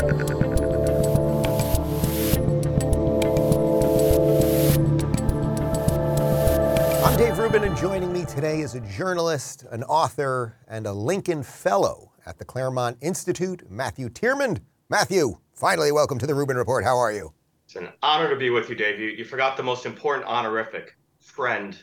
I'm Dave Rubin, and joining me today is a journalist, an author, and a Lincoln Fellow at the Claremont Institute, Matthew Tyrmand. Matthew, finally, welcome to the Rubin Report. How are you? It's an honor to be with you, Dave. You, you forgot the most important honorific friend.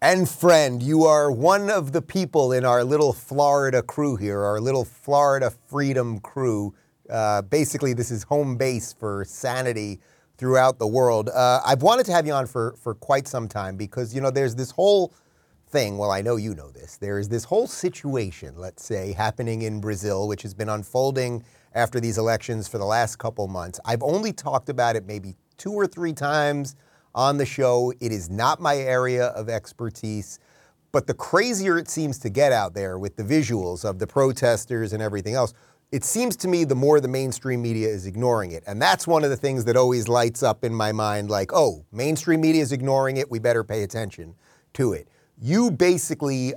And friend, you are one of the people in our little Florida crew here, our little Florida Freedom crew. Uh, basically, this is home base for sanity throughout the world. Uh, I've wanted to have you on for, for quite some time because, you know, there's this whole thing. Well, I know you know this. There is this whole situation, let's say, happening in Brazil, which has been unfolding after these elections for the last couple months. I've only talked about it maybe two or three times on the show. It is not my area of expertise. But the crazier it seems to get out there with the visuals of the protesters and everything else, it seems to me the more the mainstream media is ignoring it. And that's one of the things that always lights up in my mind like, oh, mainstream media is ignoring it. We better pay attention to it. You basically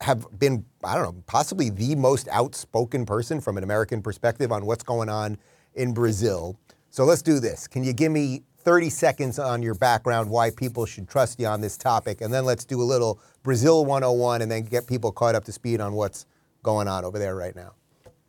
have been, I don't know, possibly the most outspoken person from an American perspective on what's going on in Brazil. So let's do this. Can you give me 30 seconds on your background, why people should trust you on this topic? And then let's do a little Brazil 101 and then get people caught up to speed on what's going on over there right now.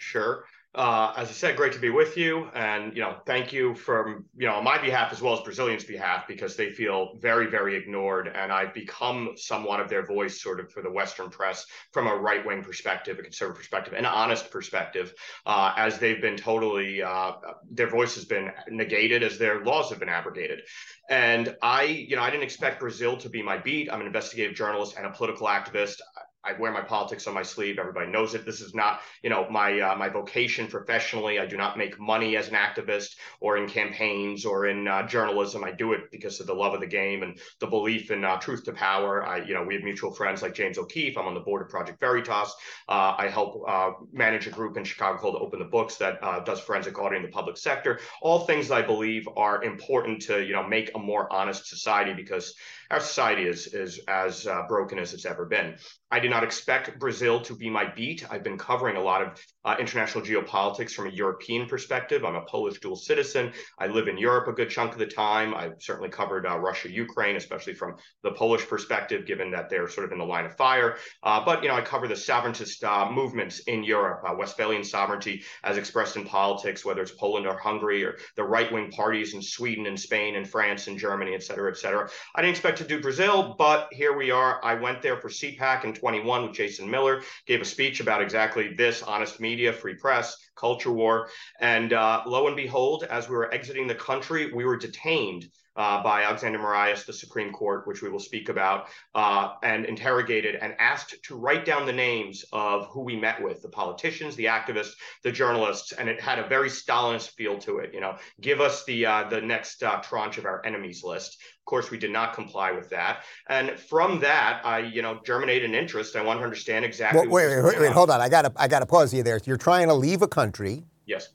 Sure. Uh, as I said, great to be with you, and you know, thank you from you know on my behalf as well as Brazilians' behalf because they feel very, very ignored, and I've become somewhat of their voice, sort of for the Western press from a right-wing perspective, a conservative perspective, an honest perspective, uh, as they've been totally uh, their voice has been negated as their laws have been abrogated, and I, you know, I didn't expect Brazil to be my beat. I'm an investigative journalist and a political activist. I wear my politics on my sleeve. Everybody knows it. This is not, you know, my uh, my vocation professionally. I do not make money as an activist or in campaigns or in uh, journalism. I do it because of the love of the game and the belief in uh, truth to power. I, you know, we have mutual friends like James O'Keefe. I'm on the board of Project Veritas. Uh, I help uh, manage a group in Chicago called Open the Books that uh, does forensic auditing in the public sector. All things I believe are important to, you know, make a more honest society because our society is is as broken as it's ever been. I did not expect Brazil to be my beat. I've been covering a lot of uh, international geopolitics from a European perspective. I'm a Polish dual citizen. I live in Europe a good chunk of the time. I've certainly covered uh, Russia, Ukraine, especially from the Polish perspective, given that they're sort of in the line of fire. Uh, but you know, I cover the sovereigntist uh, movements in Europe, uh, Westphalian sovereignty as expressed in politics, whether it's Poland or Hungary, or the right-wing parties in Sweden and Spain and France and Germany, et cetera, et cetera. I didn't expect to do Brazil, but here we are. I went there for CPAC in 21 with Jason Miller, gave a speech about exactly this honest media, free press, culture war. And uh, lo and behold, as we were exiting the country, we were detained uh, by Alexander Moraes, the Supreme Court, which we will speak about, uh, and interrogated and asked to write down the names of who we met with the politicians, the activists, the journalists. And it had a very Stalinist feel to it. You know, give us the, uh, the next uh, tranche of our enemies list. Of course, we did not comply with that. And from that, I, you know, germinated an interest. I wanted to understand exactly. Well, wait, wait, wait, wait, hold on. I got to, I got to pause you there. You're trying to leave a country. Yes.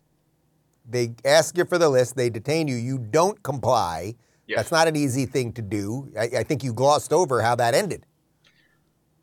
They ask you for the list. They detain you. You don't comply. Yes. That's not an easy thing to do. I, I think you glossed over how that ended.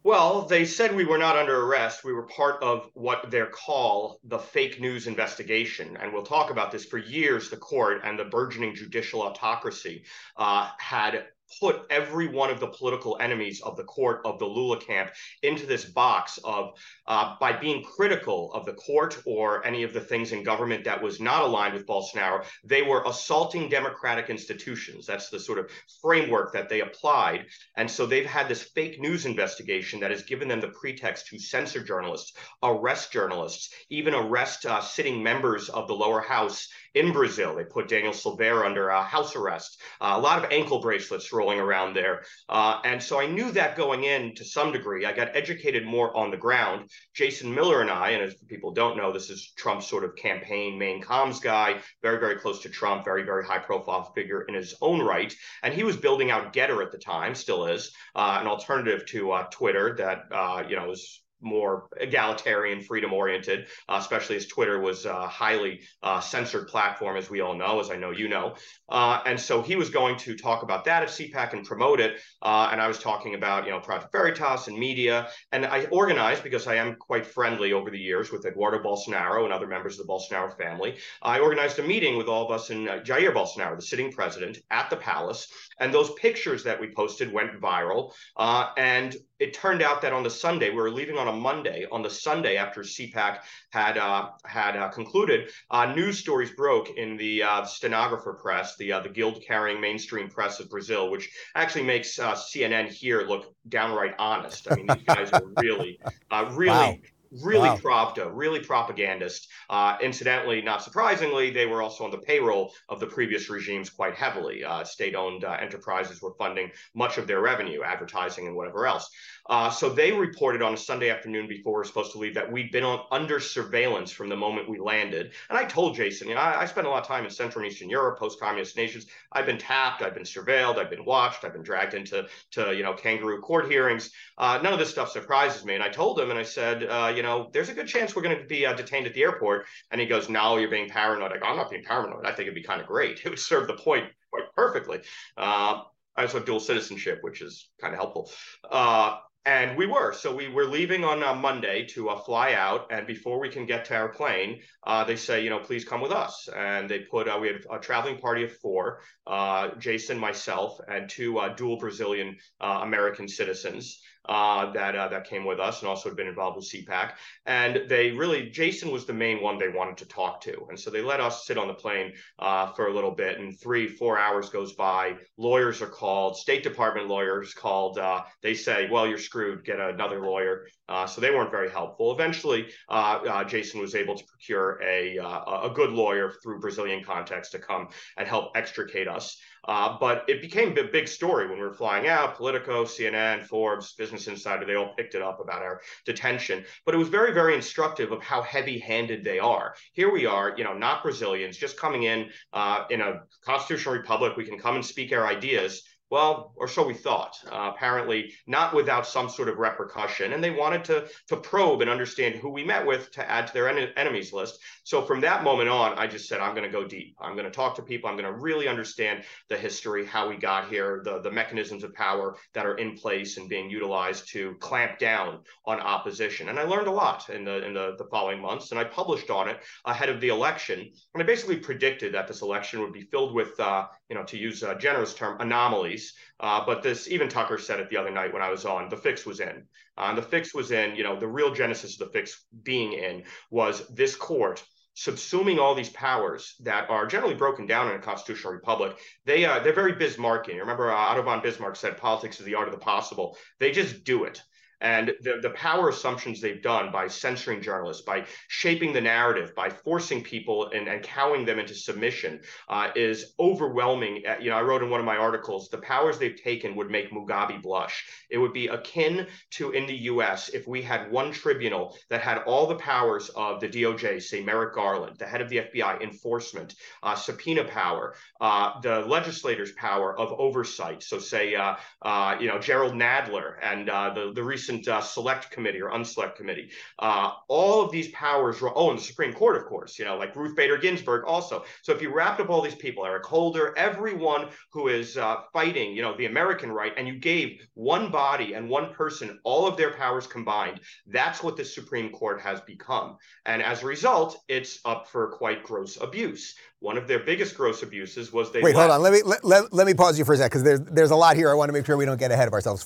Well, they said we were not under arrest. We were part of what they call the fake news investigation. And we'll talk about this for years. The court and the burgeoning judicial autocracy uh, had put every one of the political enemies of the court of the Lula camp into this box of uh, by being critical of the court or any of the things in government that was not aligned with Bolsonaro, they were assaulting democratic institutions. That's the sort of framework that they applied. And so they've had this fake news investigation that has given them the pretext to censor journalists, arrest journalists, even arrest uh, sitting members of the lower house in Brazil. They put Daniel Silveira under uh, house arrest, uh, a lot of ankle bracelets rolling around there. Uh, and so I knew that going in to some degree. I got educated more on the ground. Jason Miller and I, and as people don't know, this is Trump's sort of campaign main comms guy, very, very close to Trump, very, very high profile figure in his own right. And he was building out GETTR at the time, still is, uh, an alternative to uh, Twitter that, uh, you know, is more egalitarian, freedom oriented, uh, especially as Twitter was a highly uh, censored platform, as we all know, as I know you know. Uh, and so he was going to talk about that at CPAC and promote it. Uh, and I was talking about, you know, Project Veritas and media. And I organized, because I am quite friendly over the years with Eduardo Bolsonaro and other members of the Bolsonaro family, I organized a meeting with all of us and uh, Jair Bolsonaro, the sitting president, at the palace. And those pictures that we posted went viral. Uh, and it turned out that on the Sunday, we were leaving on a Monday. On the Sunday after CPAC had uh, had uh, concluded, uh, news stories broke in the uh, stenographer press, the uh, the guild carrying mainstream press of Brazil, which actually makes uh, CNN here look downright honest. I mean, these guys are really, really. Wow really wow. Pravda, really propagandist. Uh, incidentally, not surprisingly, they were also on the payroll of the previous regimes quite heavily. Uh, state owned uh, enterprises were funding much of their revenue, advertising and whatever else. Uh, so they reported on a Sunday afternoon before we were supposed to leave that we'd been on, under surveillance from the moment we landed. And I told Jason, you know, I, I spent a lot of time in Central and Eastern Europe, post-communist nations. I've been tapped, I've been surveilled, I've been watched, I've been dragged into to you know kangaroo court hearings. Uh, none of this stuff surprises me. And I told him, and I said, uh, you know, there's a good chance we're going to be uh, detained at the airport. And he goes, no, you're being paranoid. I go, I'm not being paranoid. I think it'd be kind of great. It would serve the point quite perfectly. Uh, I also have dual citizenship, which is kind of helpful. Uh, and we were. So we were leaving on uh, Monday to uh, fly out. And before we can get to our plane, uh, they say, you know, please come with us. And they put, uh, we had a traveling party of four uh, Jason, myself, and two dual Brazilian American citizens uh, that uh, that came with us and also had been involved with CPAC. And they really, Jason was the main one they wanted to talk to, and so they let us sit on the plane uh, for a little bit. And three, four hours goes by. Lawyers are called, State Department lawyers called. Uh, they say, "Well, you're screwed. Get another lawyer." Uh, so they weren't very helpful. Eventually, uh, Jason was able to procure a a good lawyer through Brazilian context to come and help extricate us. Uh, but it became a big story when we were flying out. Politico, CNN, Forbes, Business Insider, they all picked it up about our detention. But it was very, very instructive of how heavy handed they are. Here we are, you know, not Brazilians, just coming in uh, in a constitutional republic. We can come and speak our ideas. Well, or so we thought. Uh, apparently, not without some sort of repercussion, and they wanted to to probe and understand who we met with to add to their en- enemies list. So from that moment on, I just said, I'm going to go deep. I'm going to talk to people. I'm going to really understand the history, how we got here, the the mechanisms of power that are in place and being utilized to clamp down on opposition. And I learned a lot in the in the, the following months, and I published on it ahead of the election. And I basically predicted that this election would be filled with, uh, you know, to use a generous term, anomalies uh, but this, even Tucker said it the other night when I was on, the fix was in. Uh, the fix was in, you know, the real genesis of the fix being in was this court subsuming all these powers that are generally broken down in a constitutional republic. They, uh, they're very Bismarckian. Remember, uh, Otto von Bismarck said politics is the art of the possible. They just do it. And the, the power assumptions they've done by censoring journalists, by shaping the narrative, by forcing people and, and cowing them into submission uh, is overwhelming. Uh, you know, I wrote in one of my articles, the powers they've taken would make Mugabe blush. It would be akin to in the US if we had one tribunal that had all the powers of the DOJ, say Merrick Garland, the head of the FBI, enforcement, uh, subpoena power, uh, the legislators' power of oversight. So, say, uh, uh, you know, Jerrold Nadler and the, the recent recent uh, select committee or unselect committee. Uh, all of these powers were, oh, and the Supreme Court, of course, you know, like Ruth Bader Ginsburg also. So if you wrapped up all these people, Eric Holder, everyone who is uh, fighting, you know, the American right, and you gave one body and one person all of their powers combined, that's what the Supreme Court has become. And as a result, it's up for quite gross abuse. One of their biggest gross abuses was they. Wait, hold on. Let me let, let, let me pause you for a sec because there's there's a lot here. I want to make sure we don't get ahead of ourselves.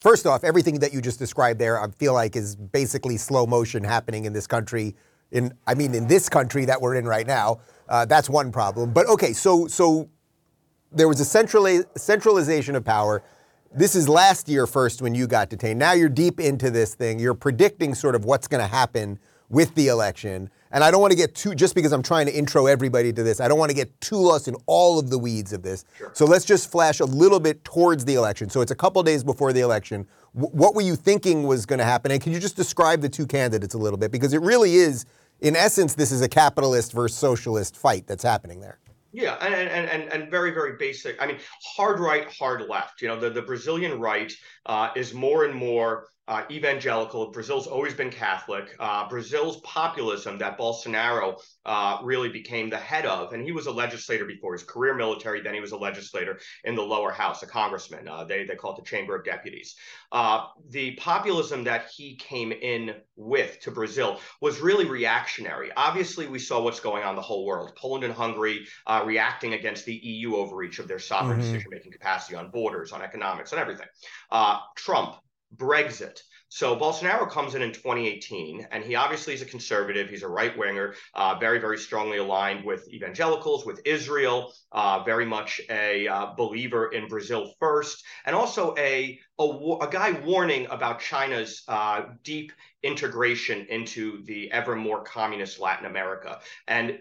First off, everything that you just described there, I feel like is basically slow motion happening in this country. In I mean, in this country that we're in right now, uh, that's one problem. But okay, so so there was a centrali- centralization of power. This is last year first when you got detained. Now you're deep into this thing. You're predicting sort of what's going to happen with the election. And I don't want to get too, just because I'm trying to intro everybody to this, I don't want to get too lost in all of the weeds of this. Sure. So let's just flash a little bit towards the election. So it's a couple days before the election. W- what were you thinking was going to happen? And can you just describe the two candidates a little bit? Because it really is, in essence, this is a capitalist versus socialist fight that's happening there. Yeah, and, and and and very very basic. I mean, hard right, hard left. You know, the the Brazilian right uh, is more and more uh, evangelical. Brazil's always been Catholic. Uh, Brazil's populism that Bolsonaro uh, really became the head of, and he was a legislator before his career military. Then he was a legislator in the lower house, a congressman. Uh, they they call it the Chamber of Deputies. Uh, the populism that he came in with to Brazil was really reactionary. Obviously, we saw what's going on in the whole world. Poland and Hungary uh, reacting against the EU overreach of their sovereign mm-hmm. decision-making capacity on borders, on economics, on everything. Trump Brexit. So Bolsonaro comes in in 2018, and he obviously is a conservative. He's a right winger, uh, very, very strongly aligned with evangelicals, with Israel, uh, very much a uh, believer in Brazil first, and also a, a, a guy warning about China's uh, deep integration into the ever more communist Latin America. And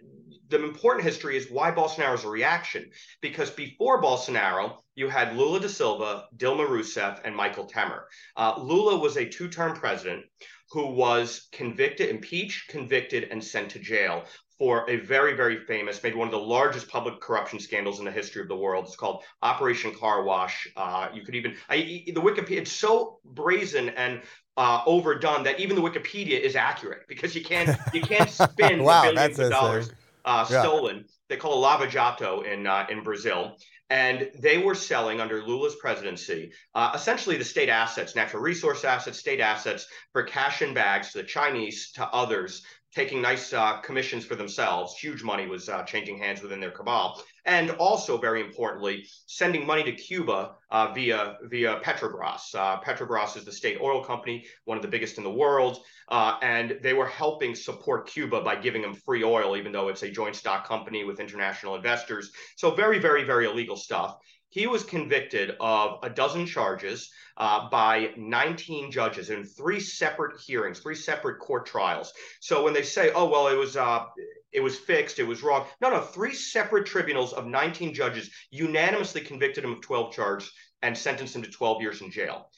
the important history is why Bolsonaro's a reaction. Because before Bolsonaro, you had Lula da Silva, Dilma Rousseff, and Michael Temer. Uh, Lula was a two term president who was convicted, impeached, convicted, and sent to jail for a very, very famous, maybe one of the largest public corruption scandals in the history of the world. It's called Operation Car Wash. Uh, you could even I, the Wikipedia. It's so brazen and uh, overdone that even the Wikipedia is accurate because you can't you can't spin wow, billions of dollars uh, yeah. stolen. They call it Lava Jato in uh, in Brazil, and they were selling under Lula's presidency uh, essentially the state assets, natural resource assets, state assets for cash in bags to the Chinese, to others, taking nice uh, commissions for themselves. Huge money was uh, changing hands within their cabal, and also very importantly, sending money to Cuba uh, via via Petrobras. Uh, Petrobras is the state oil company, one of the biggest in the world, uh, and they were helping support Cuba by giving them free oil, even though it's a joint stock company with international investors. So very, very, very illegal stuff. He was convicted of a dozen charges uh, by 19 judges in three separate hearings, three separate court trials. So when they say, "Oh well, it was uh, it was fixed, it was wrong," no, no, three separate tribunals of 19 judges unanimously convicted him of 12 charges and sentenced him to 12 years in jail.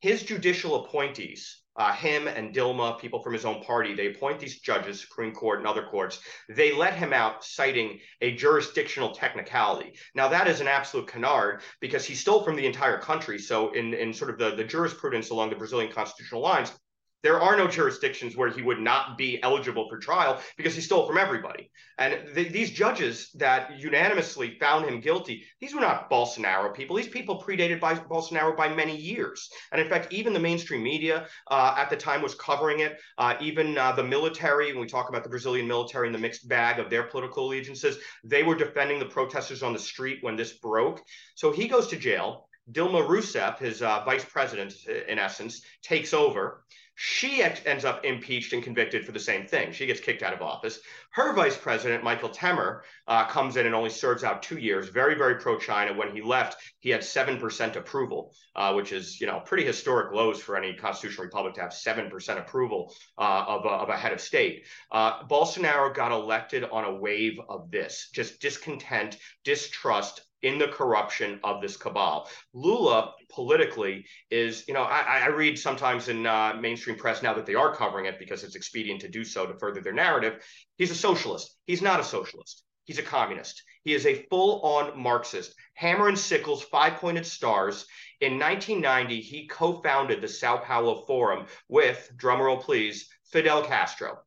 His judicial appointees uh, him and Dilma, people from his own party, they appoint these judges, Supreme Court and other courts. They let him out citing a jurisdictional technicality. Now, that is an absolute canard because he stole from the entire country. So, in, in sort of the, the jurisprudence along the Brazilian constitutional lines, there are no jurisdictions where he would not be eligible for trial because he stole from everybody. And th- these judges that unanimously found him guilty, these were not Bolsonaro people. These people predated by Bolsonaro by many years. And in fact, even the mainstream media uh, at the time was covering it. Uh, even uh, the military, when we talk about the Brazilian military and the mixed bag of their political allegiances, they were defending the protesters on the street when this broke. So he goes to jail. Dilma Rousseff, his uh, vice president, in essence, takes over. She ex- ends up impeached and convicted for the same thing. She gets kicked out of office. Her vice president, Michael Temer, uh, comes in and only serves out two years. Very, very pro-China. When he left, he had seven percent approval, uh, which is you know pretty historic lows for any constitutional republic to have seven percent approval uh, of, a, of a head of state. Uh, Bolsonaro got elected on a wave of this, just discontent, distrust, in the corruption of this cabal. Lula politically is, you know, I, I read sometimes in uh, mainstream press now that they are covering it because it's expedient to do so to further their narrative. He's a socialist. He's not a socialist. He's a communist. He is a full on Marxist. Hammer and sickles, five pointed stars. In 1990, he co founded the Sao Paulo Forum with, drumroll please, Fidel Castro.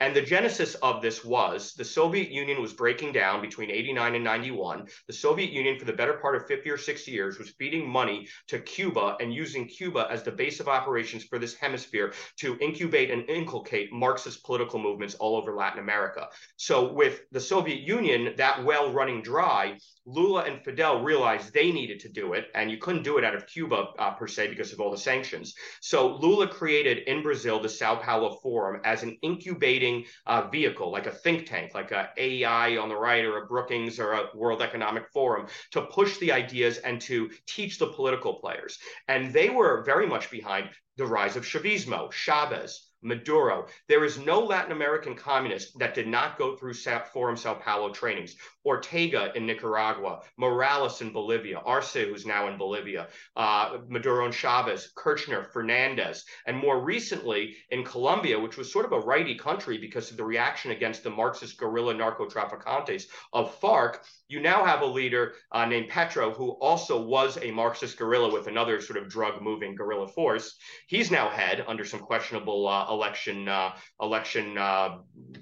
And the genesis of this was the Soviet Union was breaking down between 89 and 91. The Soviet Union, for the better part of 50 or 60 years, was feeding money to Cuba and using Cuba as the base of operations for this hemisphere to incubate and inculcate Marxist political movements all over Latin America. So, with the Soviet Union, that well running dry, Lula and Fidel realized they needed to do it, and you couldn't do it out of Cuba uh, per se because of all the sanctions. So Lula created in Brazil the Sao Paulo Forum as an incubating uh, vehicle, like a think tank, like a AEI on the right or a Brookings or a World Economic Forum, to push the ideas and to teach the political players. And they were very much behind the rise of Chavismo, Chavez, Maduro. There is no Latin American communist that did not go through Forum Sao Paulo trainings. Ortega in Nicaragua, Morales in Bolivia, Arce, who's now in Bolivia, uh, Maduro and Chavez, Kirchner, Fernandez, and more recently in Colombia, which was sort of a righty country because of the reaction against the Marxist guerrilla narco-traficantes of FARC. You now have a leader uh, named Petro, who also was a Marxist guerrilla with another sort of drug moving guerrilla force. He's now head under some questionable uh, election uh, election uh,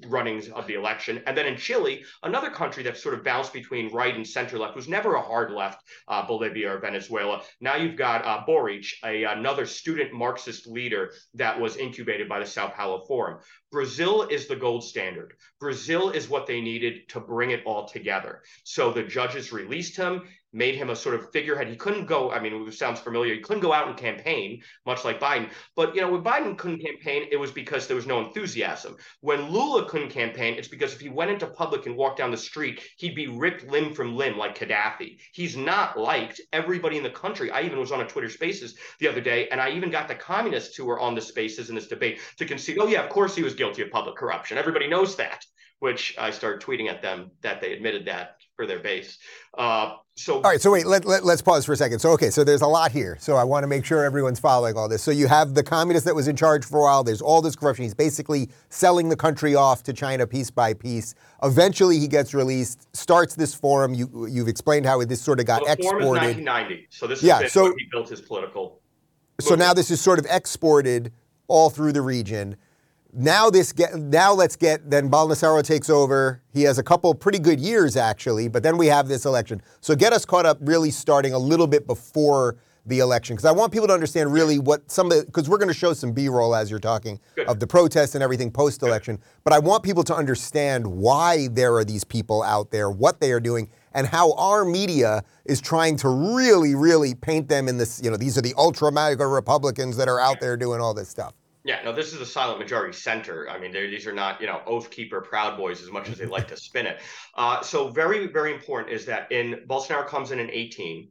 runnings of the election. And then in Chile, another country that's sort of bounced between right and center left, was never a hard left, uh, Bolivia or Venezuela. Now you've got uh, Boric, a, another student Marxist leader that was incubated by the Sao Paulo Forum. Brazil is the gold standard. Brazil is what they needed to bring it all together. So the judges released him made him a sort of figurehead. He couldn't go, I mean, it sounds familiar. He couldn't go out and campaign, much like Biden. But, you know, when Biden couldn't campaign, it was because there was no enthusiasm. When Lula couldn't campaign, it's because if he went into public and walked down the street, he'd be ripped limb from limb like Gaddafi. He's not liked. Everybody in the country, I even was on a Twitter Spaces the other day, and I even got the communists who were on the Spaces in this debate to concede, oh, yeah, of course he was guilty of public corruption. Everybody knows that which I started tweeting at them that they admitted that for their base. Uh, so all right, so wait, let, let, us pause for a second. So okay, so there's a lot here. So I want to make sure everyone's following all this. So you have the communist that was in charge for a while. There's all this corruption. He's basically selling the country off to China piece by piece. Eventually, he gets released, starts this forum. You you've explained how this sort of got well, exported. Forum is 1990. So this is yeah, so, he built his political. So now this is sort of exported all through the region now this get now let's get then Bolsonaro takes over. He has a couple pretty good years actually, but then we have this election. So get us caught up really starting a little bit before the election because I want people to understand really what some of because we're going to show some B-roll as you're talking good. of the protests and everything post-election. But I want people to understand why there are these people out there, what they are doing, and how our media is trying to really, really paint them in this. You know, these are the ultra MAGA Republicans that are out there doing all this stuff. Yeah, no, this is a silent majority center. I mean, these are not, you know, oath keeper proud boys as much as they like to spin it. Uh, so very, very important is that in Bolsonaro comes in in 18,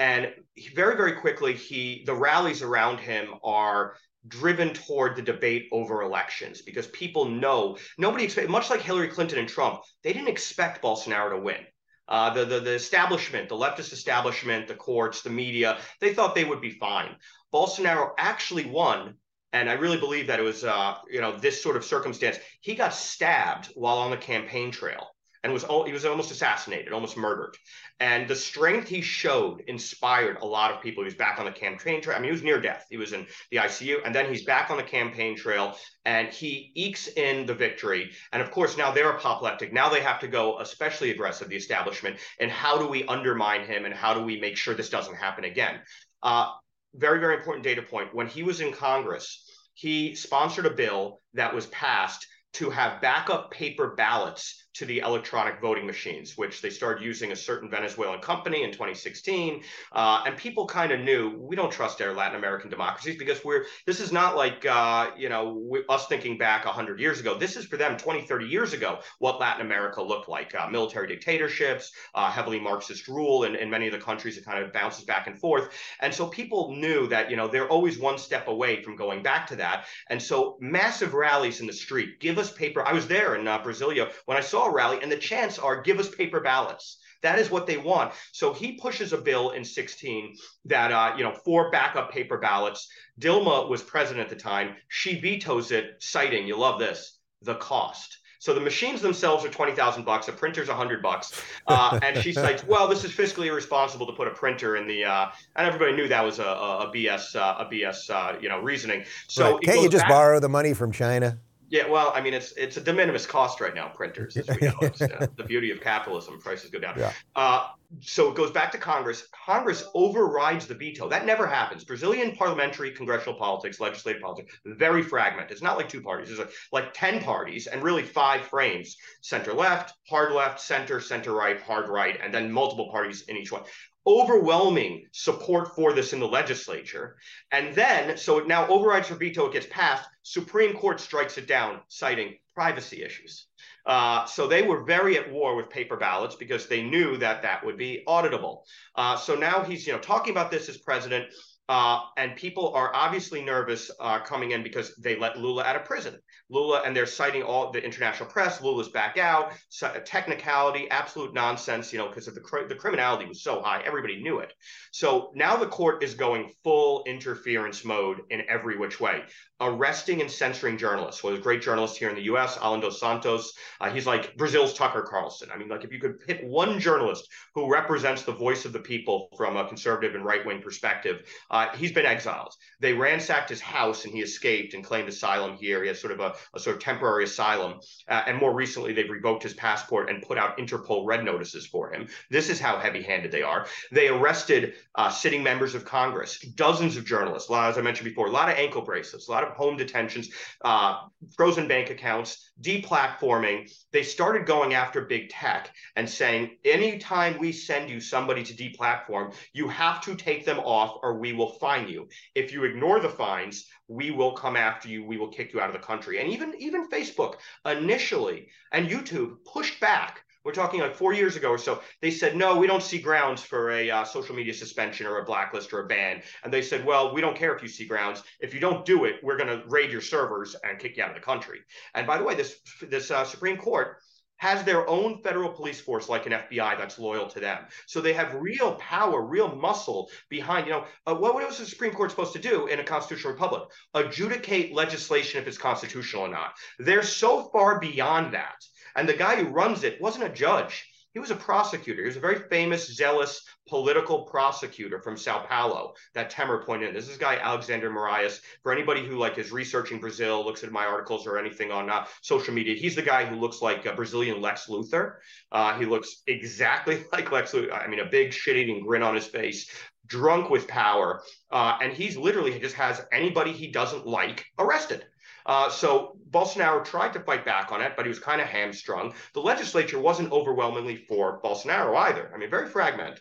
and very, very quickly he the rallies around him are driven toward the debate over elections because people know nobody expect much like Hillary Clinton and Trump, they didn't expect Bolsonaro to win. Uh, the, the the establishment, the leftist establishment, the courts, the media, they thought they would be fine. Bolsonaro actually won and I really believe that it was, uh, you know, this sort of circumstance. He got stabbed while on the campaign trail and was he was almost assassinated, almost murdered. And the strength he showed inspired a lot of people. He was back on the campaign trail. I mean, he was near death. He was in the ICU, and then he's back on the campaign trail, and he ekes in the victory. And of course, now they're apoplectic. Now they have to go especially aggressive, the establishment, and how do we undermine him, and how do we make sure this doesn't happen again? Uh, very, very important data point. When he was in Congress, he sponsored a bill that was passed to have backup paper ballots to the electronic voting machines, which they started using a certain Venezuelan company in 2016. Uh, and people kind of knew we don't trust our Latin American democracies because we're this is not like uh, you know us thinking back 100 years ago. This is for them 20, 30 years ago what Latin America looked like: uh, military dictatorships, uh, heavily Marxist rule, and in many of the countries it kind of bounces back and forth. And so people knew that you know they're always one step away from going back to that. And so massive rallies in the street, give us paper. I was there in uh, Brasilia when I saw rally, and the chants are give us paper ballots. That is what they want. So he pushes a bill in 16 that, uh, you know, for backup paper ballots. Dilma was president at the time. She vetoes it, citing, you love this, the cost. So the machines themselves are twenty thousand bucks. A printer's a hundred bucks, uh, and she cites, "Well, this is fiscally irresponsible to put a printer in the." Uh, and everybody knew that was a, a, a BS, uh, a BS, uh, you know, reasoning. So right. can't you just back- borrow the money from China? Yeah, well, I mean, it's it's a de minimis cost right now, printers, as we know. It's, uh, the beauty of capitalism, prices go down. Yeah. Uh, so it goes back to Congress. Congress overrides the veto. That never happens. Brazilian parliamentary, congressional politics, legislative politics, very fragmented. It's not like two parties. There's like 10 parties and really five frames center left, hard left, center, center right, hard right, and then multiple parties in each one overwhelming support for this in the legislature. And then, so it now overrides for veto, it gets passed. Supreme Court strikes it down, citing privacy issues. Uh, so they were very at war with paper ballots because they knew that that would be auditable. Uh, so now he's, you know, talking about this as president. Uh, and people are obviously nervous uh, coming in because they let Lula out of prison. Lula, and they're citing all the international press. Lula's back out. So, technicality, absolute nonsense. You know, because the the criminality was so high, everybody knew it. So now the court is going full interference mode in every which way arresting and censoring journalists. Well, there's a great journalist here in the U.S., Alan Santos. Uh, he's like Brazil's Tucker Carlson. I mean, like if you could pick one journalist who represents the voice of the people from a conservative and right-wing perspective, uh, he's been exiled. They ransacked his house and he escaped and claimed asylum here. He has sort of a, a sort of temporary asylum. Uh, and more recently, they've revoked his passport and put out Interpol red notices for him. This is how heavy-handed they are. They arrested uh, sitting members of Congress, dozens of journalists. a lot, As I mentioned before, a lot of ankle bracelets, a lot of of home detentions, uh, frozen bank accounts, deplatforming. They started going after big tech and saying, anytime we send you somebody to deplatform, you have to take them off or we will fine you. If you ignore the fines, we will come after you. We will kick you out of the country. And even even Facebook initially and YouTube pushed back we're talking like four years ago or so. They said, no, we don't see grounds for a uh, social media suspension or a blacklist or a ban. And they said, well, we don't care if you see grounds. If you don't do it, we're going to raid your servers and kick you out of the country. And by the way, this this uh, Supreme Court has their own federal police force like an FBI that's loyal to them. So they have real power, real muscle behind, you know, uh, what was the Supreme Court supposed to do in a constitutional republic? Adjudicate legislation if it's constitutional or not. They're so far beyond that and the guy who runs it wasn't a judge. He was a prosecutor. He was a very famous, zealous political prosecutor from Sao Paulo that Temer pointed in. This is guy Alexander Moraes. For anybody who like is researching Brazil, looks at my articles or anything on uh, social media, he's the guy who looks like a Brazilian Lex Luthor. Uh, he looks exactly like Lex Luthor. I mean, a big shit-eating grin on his face, drunk with power, uh, and he's literally just has anybody he doesn't like arrested. Uh, so Bolsonaro tried to fight back on it, but he was kind of hamstrung. The legislature wasn't overwhelmingly for Bolsonaro either. I mean, very fragmented.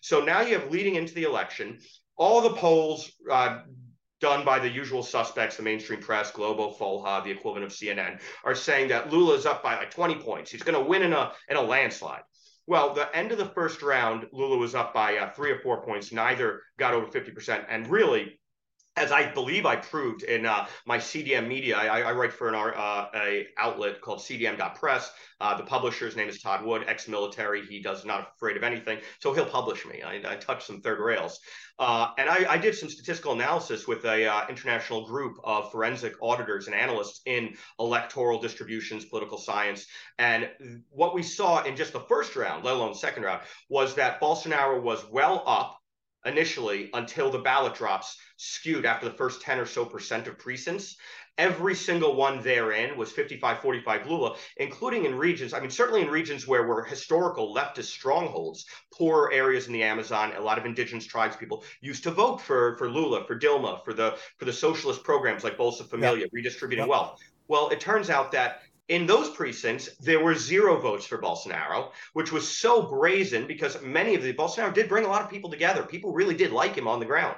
So now you have leading into the election, all the polls uh, done by the usual suspects, the mainstream press, Globo, Folha, the equivalent of CNN, are saying that Lula is up by like 20 points. He's going to win in a in a landslide. Well, the end of the first round, Lula was up by uh, three or four points. Neither got over 50%. And really, as I believe I proved in uh, my CDM media, I, I write for an uh, a outlet called CDM.press. Uh, the publisher's name is Todd Wood, ex-military. He does not afraid of anything, so he'll publish me. I, I touch some third rails, uh, and I, I, did some statistical analysis with a uh, international group of forensic auditors and analysts in electoral distributions, political science, and what we saw in just the first round, let alone second round, was that Bolsonaro was well up initially until the ballot drops skewed after the first 10 or so percent of precincts. Every single one therein was 55 45 Lula, including in regions, I mean, certainly in regions where were historical leftist strongholds, poor areas in the Amazon, a lot of indigenous tribes people used to vote for, for Lula, for Dilma, for the for the socialist programs like Bolsa Familia, redistributing wealth. Well, it turns out that in those precincts, there were zero votes for Bolsonaro, which was so brazen because many of the Bolsonaro did bring a lot of people together. People really did like him on the ground.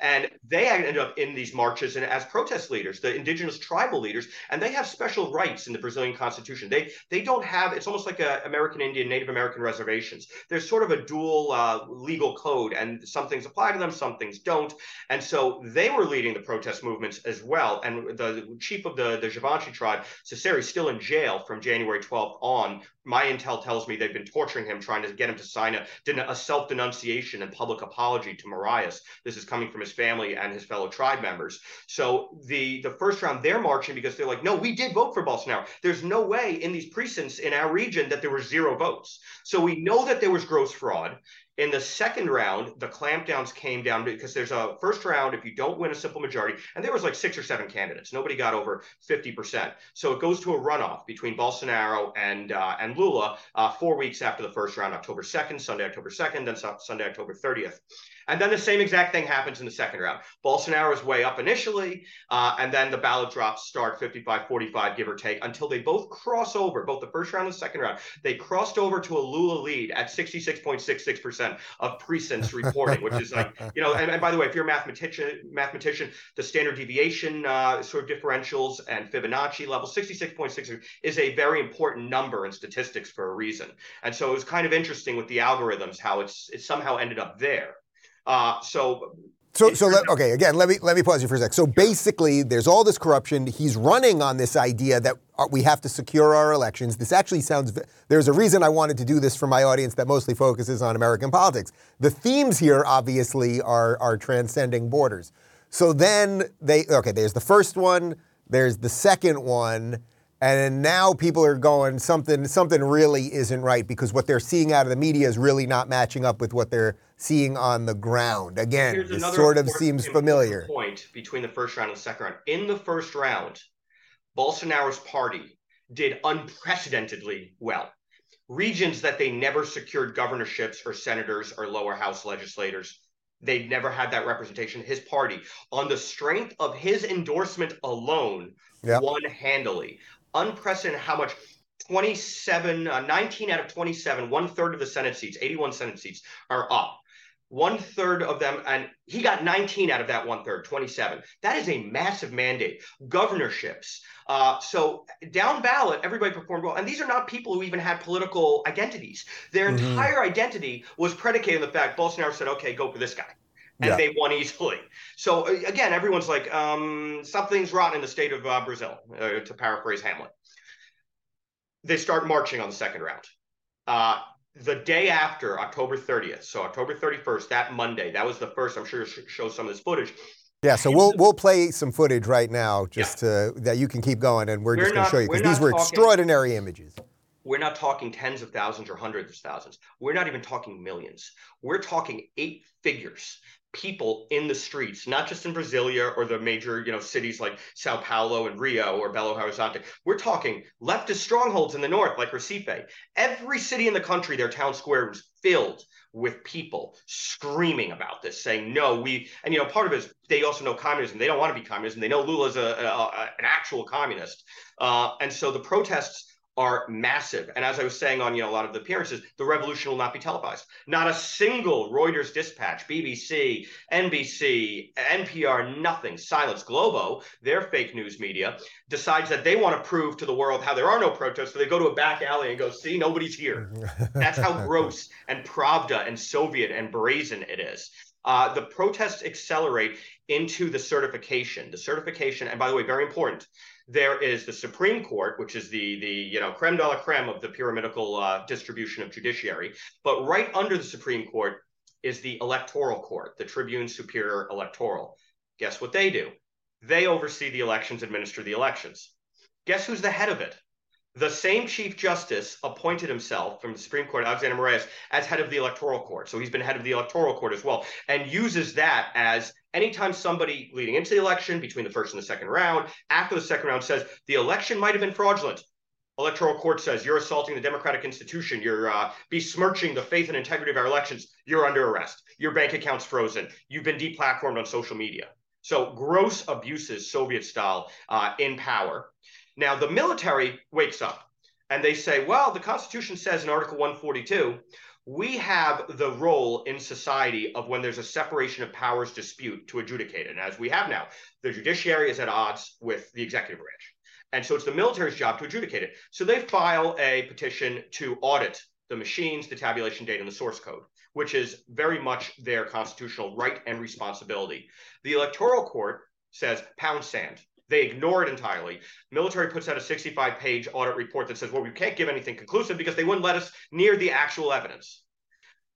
And they ended up in these marches and as protest leaders, the indigenous tribal leaders, and they have special rights in the Brazilian constitution. They they don't have. It's almost like a American Indian, Native American reservations. There's sort of a dual uh, legal code, and some things apply to them, some things don't. And so they were leading the protest movements as well. And the chief of the the Xavante tribe, Serere, still in jail from January 12th on my intel tells me they've been torturing him, trying to get him to sign a, a self denunciation and public apology to Moraes. This is coming from his family and his fellow tribe members. So the the first round, they're marching because they're like, no, we did vote for Bolsonaro. There's no way in these precincts in our region that there were zero votes. So we know that there was gross fraud. In the second round, the clampdowns came down because there's a first round if you don't win a simple majority, and there was like six or seven candidates. Nobody got over 50%. So it goes to a runoff between Bolsonaro and uh, and Lula uh, four weeks after the first round, October 2nd, Sunday, October 2nd, then Sunday, October 30th. And then the same exact thing happens in the second round. Bolsonaro is way up initially, uh, and then the ballot drops start 55 45, give or take, until they both cross over, both the first round and the second round. They crossed over to a Lula lead at 66.66% of precincts reporting, which is like, you know, and, and, by the way, if you're a mathematician, mathematician, the standard deviation uh, sort of differentials and Fibonacci level, 66.6 is a very important number in statistics for a reason. And so it was kind of interesting with the algorithms how it's it somehow ended up there. Uh, so so, so let, okay. Again, let me let me pause you for a sec. So basically, there's all this corruption. He's running on this idea that uh, we have to secure our elections. This actually sounds. There's a reason I wanted to do this for my audience that mostly focuses on American politics. The themes here, obviously, are are transcending borders. So then they okay. There's the first one. There's the second one. And now people are going something something really isn't right because what they're seeing out of the media is really not matching up with what they're seeing on the ground. Again, Here's this sort of seems familiar. Point between the first round and the second round. In the first round, Bolsonaro's party did unprecedentedly well. Regions that they never secured governorships or senators or lower house legislators they never had that representation. His party, on the strength of his endorsement alone, yep. won handily unprecedented how much 27, uh, 19 out of 27, one third of the Senate seats, 81 Senate seats are up. One third of them, and he got 19 out of that one third, 27. That is a massive mandate. Governorships. Uh, so down ballot, everybody performed well. And these are not people who even had political identities. Their mm-hmm. entire identity was predicated on the fact Bolsonaro said, okay, go for this guy and yeah. they won easily. So uh, again, everyone's like, um, something's rotten in the state of uh, Brazil, uh, to paraphrase Hamlet. They start marching on the second round. The day after October 30th, so October 31st, that Monday, that was the first. I'm sure to show some of this footage. Yeah, so we'll we'll play some footage right now, just yeah. to that you can keep going, and we're, we're just going to show you because these were talking, extraordinary images. We're not talking tens of thousands or hundreds of thousands. We're not even talking millions. We're talking eight figures people in the streets, not just in Brasilia or the major, you know, cities like Sao Paulo and Rio or Belo Horizonte. We're talking leftist strongholds in the north, like Recife. Every city in the country, their town square was filled with people screaming about this, saying, no, we, and you know, part of it is they also know communism. They don't want to be communism. They know Lula's a, a, a an actual communist. Uh, and so the protests are massive. And as I was saying on you know a lot of the appearances, the revolution will not be televised. Not a single Reuters dispatch, BBC, NBC, NPR, nothing. Silence. Globo, their fake news media, decides that they want to prove to the world how there are no protests. So they go to a back alley and go, see, nobody's here. That's how gross and Pravda and Soviet and brazen it is. Uh, the protests accelerate into the certification. The certification, and by the way, very important there is the Supreme Court, which is the the you know creme de la creme of the pyramidical uh, distribution of judiciary. But right under the Supreme Court is the Electoral Court, the Tribune Superior Electoral. Guess what they do? They oversee the elections, administer the elections. Guess who's the head of it? The same Chief Justice appointed himself from the Supreme Court, Alexander Moraes, as head of the Electoral Court. So he's been head of the Electoral Court as well, and uses that as anytime somebody leading into the election, between the first and the second round, after the second round says the election might have been fraudulent. Electoral Court says you're assaulting the democratic institution. You're uh, besmirching the faith and integrity of our elections. You're under arrest. Your bank account's frozen. You've been deplatformed on social media. So gross abuses, Soviet style, uh, in power. Now, the military wakes up and they say, well, the Constitution says in Article 142, we have the role in society of when there's a separation of powers dispute to adjudicate it. And as we have now, the judiciary is at odds with the executive branch. And so it's the military's job to adjudicate it. So they file a petition to audit the machines, the tabulation data, and the source code, which is very much their constitutional right and responsibility. The electoral court says pound sand They ignore it entirely. Military puts out a 65 page audit report that says, well, we can't give anything conclusive because they wouldn't let us near the actual evidence.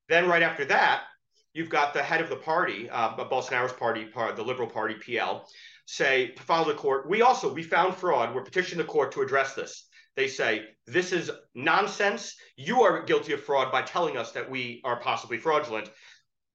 Then, right after that, you've got the head of the party, uh, Bolsonaro's party, the Liberal Party, PL, say to file the court. We also we found fraud. We're petitioning the court to address this. They say this is nonsense. You are guilty of fraud by telling us that we are possibly fraudulent.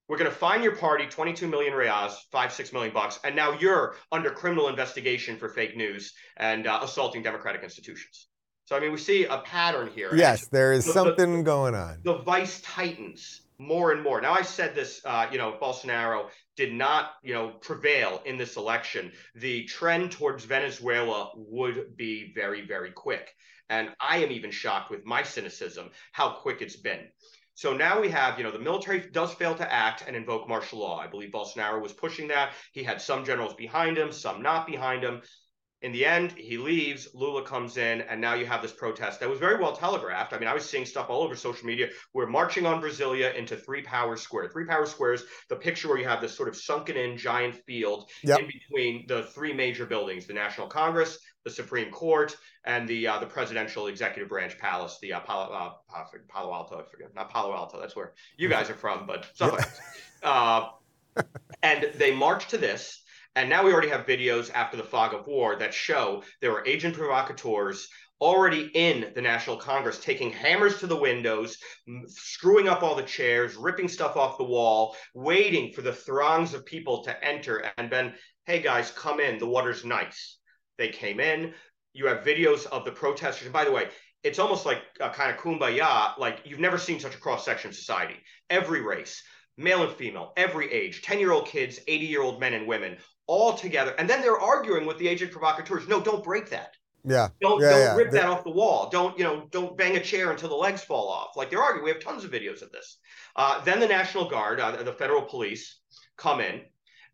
We're going to fine your party 22 million reais, five, six million bucks. And now you're under criminal investigation for fake news and uh, assaulting democratic institutions. So, I mean, we see a pattern here. Yes, there is the, something the, going on. The vice tightens more and more. Now, I said this, uh, you know, Bolsonaro did not, you know, prevail in this election, the trend towards Venezuela would be very, very quick. And I am even shocked with my cynicism how quick it's been. So now we have, you know, the military does fail to act and invoke martial law. I believe Bolsonaro was pushing that. He had some generals behind him, some not behind him. In the end, he leaves, Lula comes in, and now you have this protest that was very well telegraphed. I mean, I was seeing stuff all over social media. We're marching on Brasilia into Three Power Square. Three Power Squares, the picture where you have this sort of sunken in giant field yep. in between the three major buildings the National Congress, the Supreme Court, and the uh, the presidential executive branch palace, the uh, Palo, uh, Palo Alto, I forget, not Palo Alto, that's where you guys are from, but something. uh, and they march to this and now we already have videos after the fog of war that show there were agent provocateurs already in the National Congress, taking hammers to the windows, screwing up all the chairs, ripping stuff off the wall, waiting for the throngs of people to enter and then, hey guys, come in. The water's nice. They came in. You have videos of the protesters. And by the way, it's almost like a kind of kumbaya. Like you've never seen such a cross section society. Every race, male and female, every age, 10 year old kids, 80 year old men and women, all together. And then they're arguing with the agent provocateurs. No, don't break that. Yeah. Don't yeah, don't yeah. rip that off the wall. Don't you know? Don't bang a chair until the legs fall off. Like they're arguing. We have tons of videos of this. Uh, then the National Guard, uh, the federal police, come in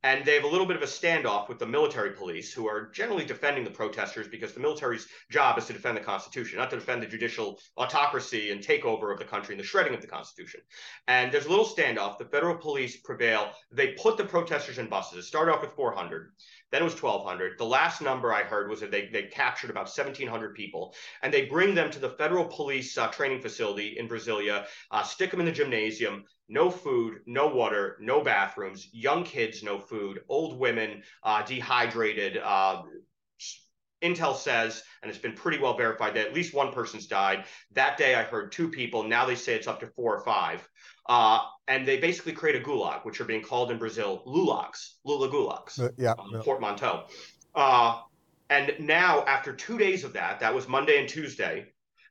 and they have a little bit of a standoff with the military police, who are generally defending the protesters because the military's job is to defend the Constitution, not to defend the judicial autocracy and takeover of the country and the shredding of the Constitution. And there's a little standoff. The federal police prevail. They put the protesters in buses. It started off with 400. Then it was 1,200. The last number I heard was that they, they captured about 1,700 people, and they bring them to the federal police uh, training facility in Brasilia, uh, stick them in the gymnasium, no food, no water, no bathrooms, young kids, no food, old women, uh, dehydrated. Uh, Intel says, and it's been pretty well verified, that at least one person's died. That day I heard two people. Now they say it's up to four or five. Uh, and they basically create a gulag, which are being called in Brazil lulags, lula gulags, uh, yeah, um, yeah, portmanteau. Uh, and now, after two days of that, that was Monday and Tuesday,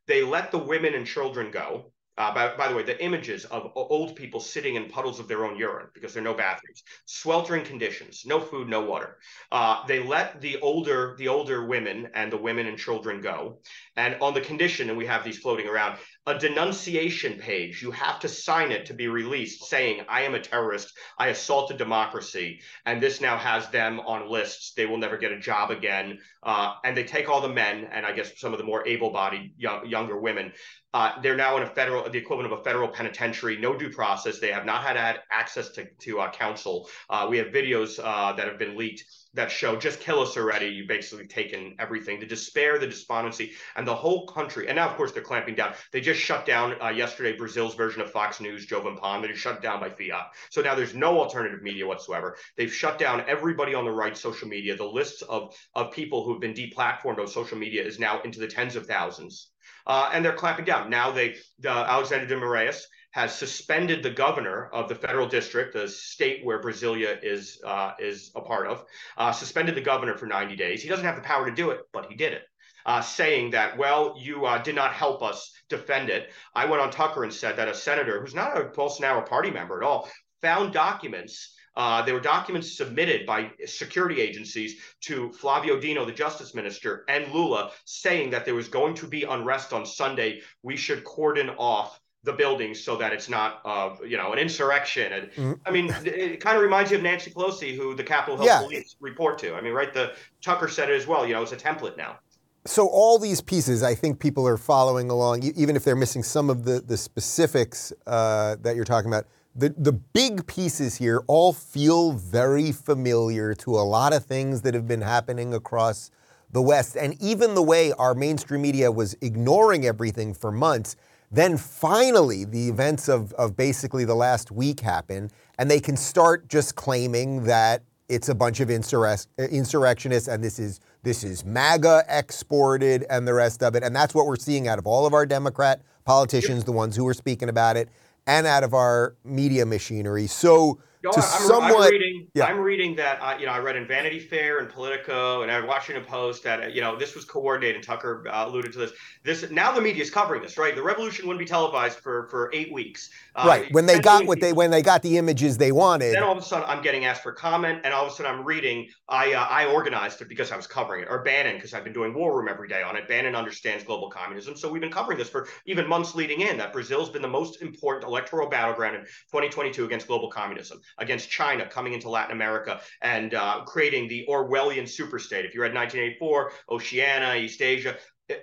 they let the women and children go. Uh, by, by, the way, the images of old people sitting in puddles of their own urine because there are no bathrooms, sweltering conditions, no food, no water. Uh, they let the older the older women and the women and children go, and on the condition, and we have these floating around, a denunciation page. You have to sign it to be released, saying I am a terrorist, I assaulted democracy, and this now has them on lists. They will never get a job again, uh, and they take all the men and I guess some of the more able-bodied young, younger women uh, they're now in a federal, the equivalent of a federal penitentiary, no due process. They have not had access to, to uh, counsel. Uh, we have videos uh, that have been leaked that show just kill us already. You've basically taken everything, the despair, the despondency, and the whole country. And now, of course, they're clamping down. They just shut down uh, yesterday Brazil's version of Fox News, Jovem Pan. They just shut down by fiat. So now there's no alternative media whatsoever. They've shut down everybody on the right social media. The lists of of people who've been deplatformed on social media is now into the tens of thousands uh, and they're clamping down. Now they, the Alexander de Moraes has suspended the governor of the federal district, the state where Brasilia is uh, is a part of, uh, suspended the governor for 90 days. He doesn't have the power to do it, but he did it. Uh, saying that, well, you uh, did not help us defend it. I went on Tucker and said that a senator who's not a Bolsonaro party member at all found documents uh, there were documents submitted by security agencies to Flavio Dino, the justice minister, and Lula saying that there was going to be unrest on Sunday. We should cordon off the buildings so that it's not, uh, you know, an insurrection. And mm-hmm. I mean, it kind of reminds you of Nancy Pelosi, who the Capitol Hill yeah. Police report to. I mean, right? The Tucker said it as well. You know, it's a template now. So all these pieces, I think people are following along, even if they're missing some of the the specifics uh, that you're talking about the, the big pieces here all feel very familiar to a lot of things that have been happening across the West. And even the way our mainstream media was ignoring everything for months, then finally the events of, of basically the last week happen, and they can start just claiming that it's a bunch of insurrectionists and this is this is MAGA exported and the rest of it. And that's what we're seeing out of all of our Democrat politicians, the ones who are speaking about it and out of our media machinery. So to I'm, somewhat, I'm reading, yeah. I'm reading that uh, you know I read in Vanity Fair and Politico and I Washington Post that uh, you know this was coordinated. Tucker uh, alluded to this. This now the media is covering this, right? The revolution wouldn't be televised for for eight weeks. Uh, right when they got what they when they got the images they wanted. Then all of a sudden I'm getting asked for comment, and all of a sudden I'm reading. I uh, I organized it because I was covering it, or Bannon because I've been doing War Room every day on it. Bannon understands global communism, so we've been covering this for even months leading in. That Brazil's been the most important electoral battleground in 2022 against global communism, against China coming into Latin America and uh, creating the Orwellian superstate. If you read 1984, Oceania, East Asia,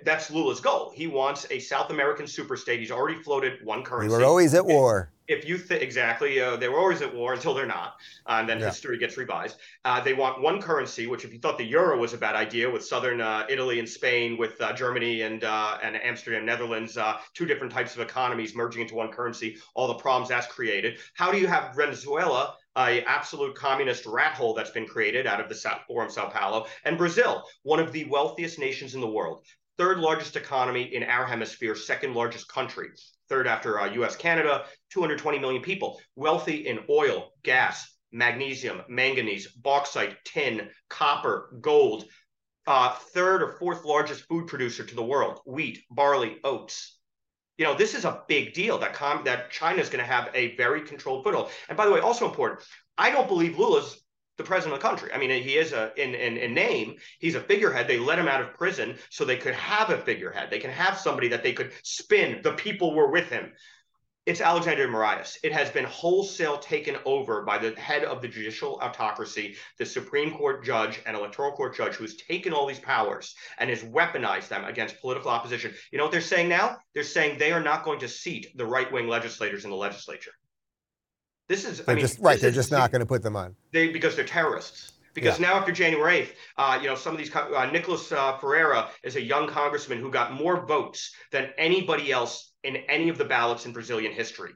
that's Lula's goal. He wants a South American superstate. He's already floated one currency. We were always at war. If you think exactly, uh, they were always at war until they're not, uh, and then yeah. history gets revised. Uh, they want one currency, which, if you thought the euro was a bad idea, with southern uh, Italy and Spain, with uh, Germany and uh, and Amsterdam, Netherlands, two different types of economies merging into one currency, all the problems that's created. How do you have Venezuela? a absolute communist rat hole that's been created out of the South Forum Sao Paulo, and Brazil, one of the wealthiest nations in the world third largest economy in our hemisphere, second largest country, third after uh, US, Canada, 220 million people, wealthy in oil, gas, magnesium, manganese, bauxite, tin, copper, gold, uh, third or fourth largest food producer to the world, wheat, barley, oats. You know, this is a big deal that com- that China is going to have a very controlled foothold. And by the way, also important, I don't believe Lula's the president of the country. I mean, he is a in, in in name, he's a figurehead. They let him out of prison so they could have a figurehead. They can have somebody that they could spin. The people were with him. It's Alexander Moraes. It has been wholesale taken over by the head of the judicial autocracy, the Supreme Court judge and electoral court judge, who has taken all these powers and has weaponized them against political opposition. You know what they're saying now? They're saying they are not going to seat the right wing legislators in the legislature. This is they're I mean, just right. They're just not going to put them on. They because they're terrorists. Because yeah. now after January 8th, uh, you know, some of these, uh, Nikolas uh, Ferreira is a young congressman who got more votes than anybody else in any of the ballots in Brazilian history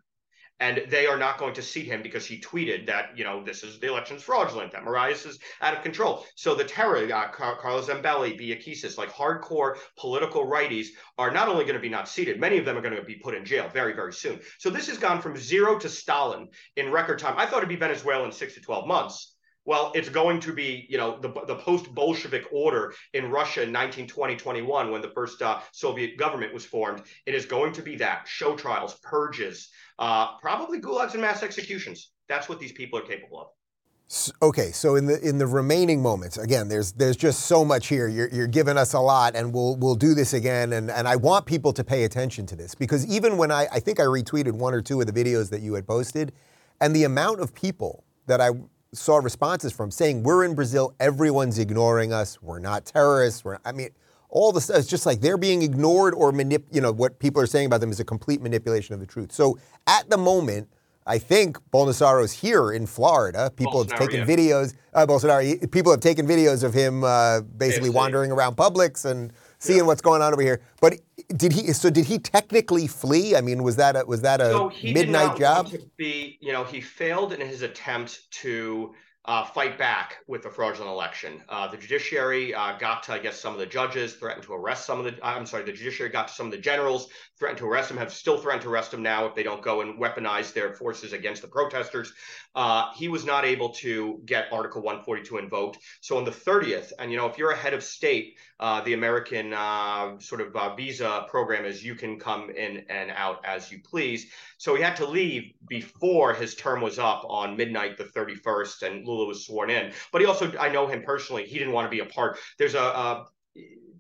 and they are not going to seat him because he tweeted that you know this is the election's fraudulent, that Moraes is out of control. So the terror, uh, Car- Carlos Zambelli, Bia Kicis, like hardcore political righties, are not only going to be not seated, many of them are going to be put in jail very very soon. So this has gone from zero to Stalin in record time. I thought it'd be Venezuela in six to twelve months. Well, it's going to be, you know, the, the post-Bolshevik order in Russia in 1920-21, when the first uh, Soviet government was formed. It is going to be that show trials, purges, uh, probably gulags and mass executions. That's what these people are capable of. Okay, so in the in the remaining moments, again, there's there's just so much here. You're, you're giving us a lot, and we'll we'll do this again. And and I want people to pay attention to this because even when I I think I retweeted one or two of the videos that you had posted, and the amount of people that I saw responses from saying we're in Brazil, everyone's ignoring us, we're not terrorists. We're I mean all the stuff. It's just like they're being ignored or manip. You know what people are saying about them is a complete manipulation of the truth. So at the moment, I think Bolsonaro's here in Florida. People Bolsonaro, have taken yeah. videos. Uh, Bolsonaro. People have taken videos of him uh, basically wandering around Publix and seeing yeah. what's going on over here. But did he? So did he technically flee? I mean, was that a, was that a so midnight job? to be, you know, he failed in his attempt to uh, fight back with the fraudulent election. Uh, the judiciary uh, got to, I guess, some of the judges, threatened to arrest some of the, I'm sorry, the judiciary got to some of the generals, threatened to arrest them, have still threatened to arrest them now if they don't go and weaponize their forces against the protesters. Uh, he was not able to get Article 142 invoked. So on the 30th, and you know, if you're a head of state, uh, the American uh, sort of visa program is you can come in and out as you please. So he had to leave before his term was up on midnight the 31st, and Lula was sworn in. But he also, I know him personally, he didn't want to be a part. There's a, a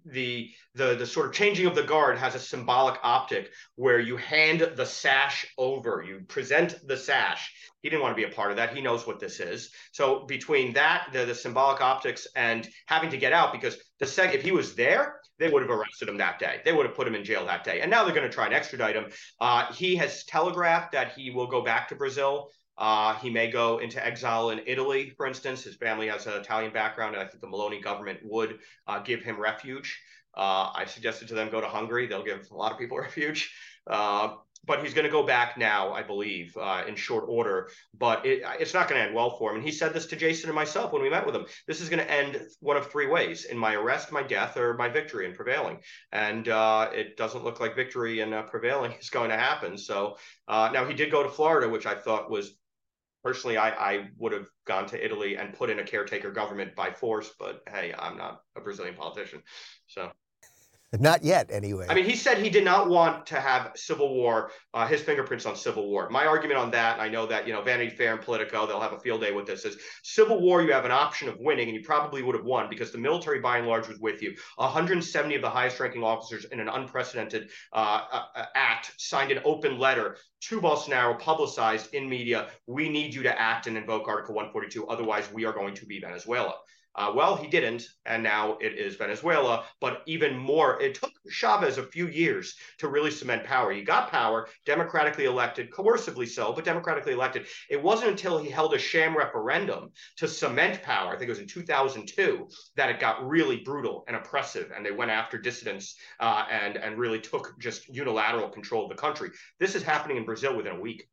the the the sort of changing of the guard has a symbolic optic where you hand the sash over, you present the sash. He didn't want to be a part of that. He knows what this is. So between that, the, the symbolic optics, and having to get out, because the sec if he was there, they would have arrested him that day. They would have put him in jail that day. And now they're going to try and extradite him. Uh, he has telegraphed that he will go back to Brazil. Uh, he may go into exile in Italy, for instance. His family has an Italian background, and I think the Meloni government would uh, give him refuge. Uh, I suggested to them go to Hungary. They'll give a lot of people refuge. Uh, but he's going to go back now, I believe, uh, in short order. But it, it's not going to end well for him. And he said this to Jason and myself when we met with him. This is going to end one of three ways: in my arrest, my death, or my victory and prevailing. And uh, it doesn't look like victory and prevailing is going to happen. So now he did go to Florida, which I thought was personally, I, I would have gone to Italy and put in a caretaker government by force. But hey, I'm not a Brazilian politician, so. Not yet, anyway. I mean, he said he did not want to have civil war, uh, his fingerprints on civil war. My argument on that, and I know that, you know, Vanity Fair and Politico, they'll have a field day with this, is civil war, you have an option of winning, and you probably would have won because the military, by and large, was with you. 170 of the highest ranking officers in an unprecedented uh, uh, act signed an open letter to Bolsonaro, publicized in media. We need you to act and invoke Article 142. Otherwise, we are going to be Venezuela. Uh, well, he didn't, and now it is Venezuela. But even more, it took Chavez a few years to really cement power. He got power, democratically elected, coercively so, but democratically elected. It wasn't until he held a sham referendum to cement power, I think it was in 2002, that it got really brutal and oppressive, and they went after dissidents uh, and and really took just unilateral control of the country. This is happening in Brazil within a week.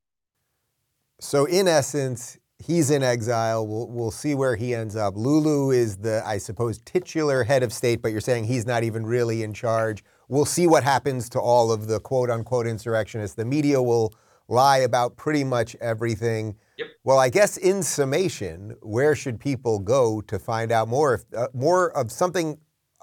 So, in essence, he's in exile. We'll, we'll see where he ends up. Lula is the, I suppose, titular head of state, but you're saying he's not even really in charge. We'll see what happens to all of the quote unquote insurrectionists. The media will lie about pretty much everything. Yep. Well, I guess in summation, where should people go to find out more, if, uh, more of something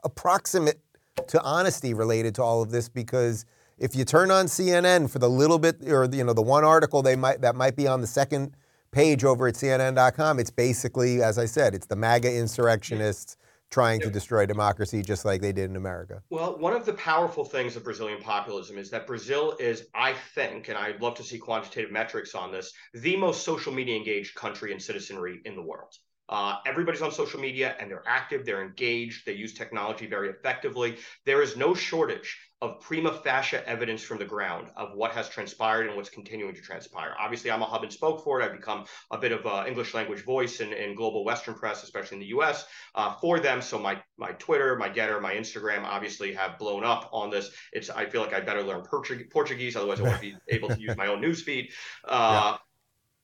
approximate to honesty related to all of this? Because if you turn on CNN for the little bit, or you know, the one article they might that might be on the second page over at CNN.com, it's basically, as I said, it's the MAGA insurrectionists trying to destroy democracy just like they did in America. Well, one of the powerful things of Brazilian populism is that Brazil is, I think, and I'd love to see quantitative metrics on this, the most social media engaged country and citizenry in the world. Uh, everybody's on social media and they're active, they're engaged, they use technology very effectively. There is no shortage of prima facie evidence from the ground of what has transpired and what's continuing to transpire. Obviously, I'm a hub and spoke for it. I've become a bit of an English language voice in, in global Western press, especially in the US, uh, for them. So my my Twitter, my GETTR, my Instagram obviously have blown up on this. It's I feel like I better learn Portuguese, otherwise I won't be able to use my own newsfeed. Uh, yeah.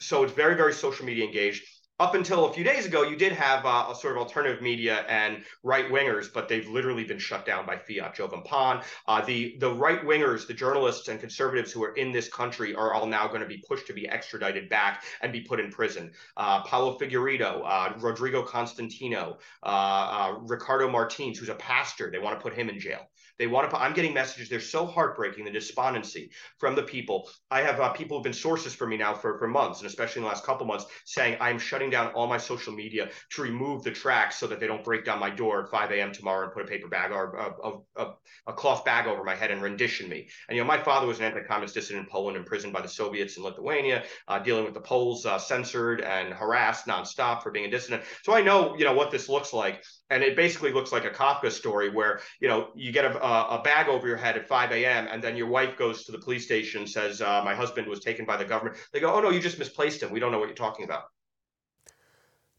So it's very, very social media engaged up until a few days ago, you did have uh, a sort of alternative media and right wingers, but they've literally been shut down by fiat. Jovem Pan, uh, the the right wingers, the journalists and conservatives who are in this country are all now going to be pushed to be extradited back and be put in prison. Uh, Paulo Figueiredo, uh, Rodrigo Constantino, uh, uh, Ricardo Martins, who's a pastor, they want to put him in jail. They want to. I'm getting messages. They're so heartbreaking. The despondency from the people. I have uh, people who've been sources for me now for for months, and especially in the last couple months, saying I'm shutting down all my social media to remove the tracks so that they don't break down my door at 5 a.m. tomorrow and put a paper bag or a, a, a, a cloth bag over my head and rendition me. And you know, my father was an anti-communist dissident in Poland, imprisoned by the Soviets in Lithuania, uh, dealing with the Poles uh, censored and harassed nonstop for being a dissident. So I know you know what this looks like and it basically looks like a Kafka story where you know you get a, a bag over your head at 5 a.m. and then your wife goes to the police station and says uh, my husband was taken by the government. They go, oh no, you just misplaced him. We don't know what you're talking about.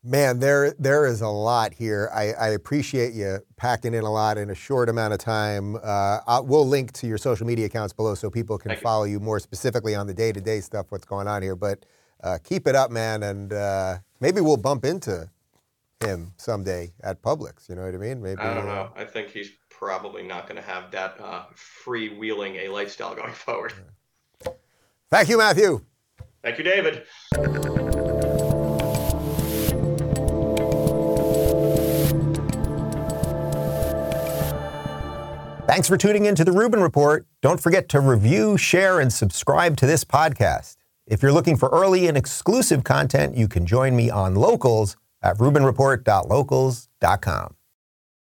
Man, there there is a lot here. I, I appreciate you packing in a lot in a short amount of time. Uh, we'll link to your social media accounts below so people can Thank follow you. you. more specifically on the day to day stuff, what's going on here. But uh, keep it up, man, and uh, maybe we'll bump into him someday at Publix. You know what I mean? Maybe. I don't know. I think he's probably not going to have that uh, freewheeling a lifestyle going forward. Thank you, Matthew. Thank you, David. Thanks for tuning in to the Rubin Report. Don't forget to review, share, and subscribe to this podcast. If you're looking for early and exclusive content, you can join me on Locals at rubinreport.locals.com.